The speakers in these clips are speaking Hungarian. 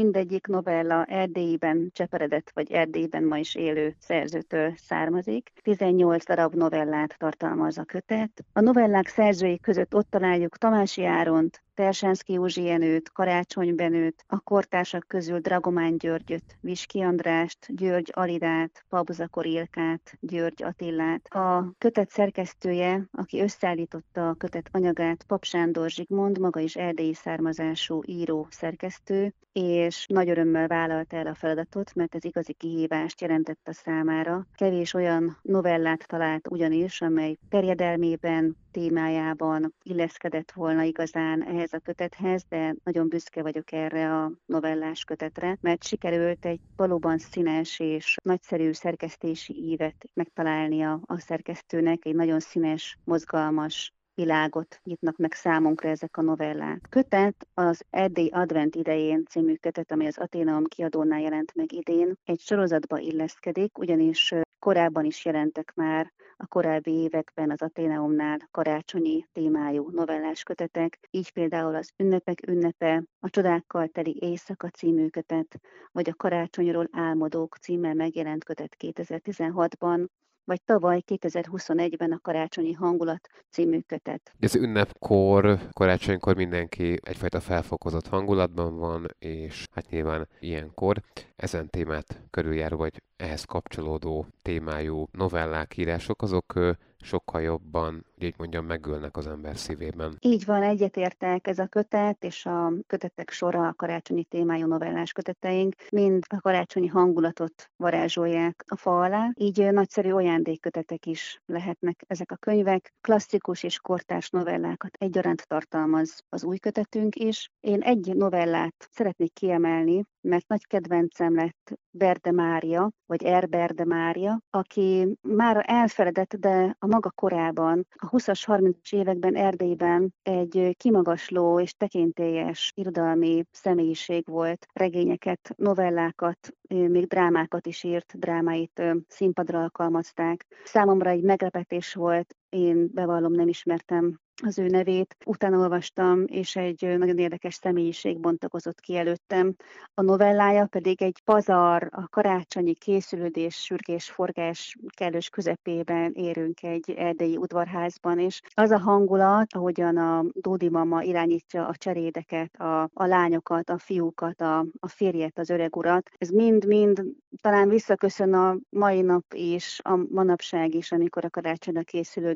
Mindegyik novella Erdélyben cseperedett, vagy Erdélyben ma is élő szerzőtől származik. 18 darab novellát tartalmaz a kötet. A novellák szerzői között ott találjuk Tamási Áront, Tersánszki Józsi Jenőt, Karácsony Benőt, a kortársak közül Dragomán Györgyöt, Viski Andrást, György Alidát, Pabzakor Ilkát, György Attillát. A kötet szerkesztője, aki összeállította a kötet anyagát, Pap Sándor Zsigmond, maga is erdélyi származású író szerkesztő, és nagy örömmel vállalta el a feladatot, mert ez igazi kihívást jelentett a számára. Kevés olyan novellát talált ugyanis, amely terjedelmében, témájában illeszkedett volna igazán ehhez a kötethez, de nagyon büszke vagyok erre a novellás kötetre, mert sikerült egy valóban színes és nagyszerű szerkesztési ívet megtalálnia a szerkesztőnek, egy nagyon színes, mozgalmas világot nyitnak meg számunkra ezek a novellák. Kötet az Erdély Advent idején című kötet, ami az Aténaum kiadónál jelent meg idén, egy sorozatba illeszkedik, ugyanis korábban is jelentek már a korábbi években az Aténeumnál karácsonyi témájú novellás kötetek, így például az Ünnepek ünnepe, a Csodákkal teli éjszaka című kötet, vagy a Karácsonyról álmodók címmel megjelent kötet 2016-ban, vagy tavaly 2021-ben a Karácsonyi Hangulat című kötet. Ez ünnepkor, karácsonykor mindenki egyfajta felfokozott hangulatban van, és hát nyilván ilyenkor ezen témát körüljáró, vagy ehhez kapcsolódó témájú novellák, írások, azok sokkal jobban, hogy így mondjam, megölnek az ember szívében. Így van, egyetértek ez a kötet, és a kötetek sora, a karácsonyi témájú novellás köteteink mind a karácsonyi hangulatot varázsolják a fa alá, így nagyszerű ajándékkötetek is lehetnek ezek a könyvek. Klasszikus és kortárs novellákat egyaránt tartalmaz az új kötetünk is. Én egy novellát szeretnék kiemelni, mert nagy kedvencem lett Berde Mária, vagy Erberde Mária, aki már elfeledett, de a maga korában, a 20-as, 30-as években Erdélyben egy kimagasló és tekintélyes irodalmi személyiség volt, regényeket, novellákat, még drámákat is írt, drámáit színpadra alkalmazták. Számomra egy meglepetés volt, én bevallom, nem ismertem az ő nevét, utána olvastam, és egy nagyon érdekes személyiség bontakozott ki előttem. A novellája pedig egy pazar, a karácsonyi készülődés, sürgés, forgás kellős közepében érünk egy erdei udvarházban, és az a hangulat, ahogyan a Dódi mama irányítja a cserédeket, a, a lányokat, a fiúkat, a, a férjet, az öreg urat, ez mind-mind talán visszaköszön a mai nap és a manapság is, amikor a karácsonyra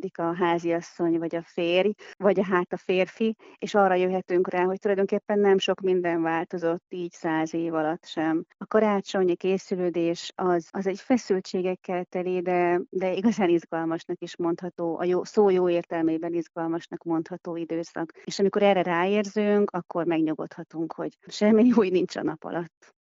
készülődik a háziasszony vagy a férj, vagy hát a férfi, és arra jöhetünk rá, hogy tulajdonképpen nem sok minden változott így száz év alatt sem. A karácsonyi készülődés az, az egy feszültségekkel teli, de, de igazán izgalmasnak is mondható, a jó, szó jó értelmében izgalmasnak mondható időszak. És amikor erre ráérzünk, akkor megnyugodhatunk, hogy semmi új nincs a nap alatt.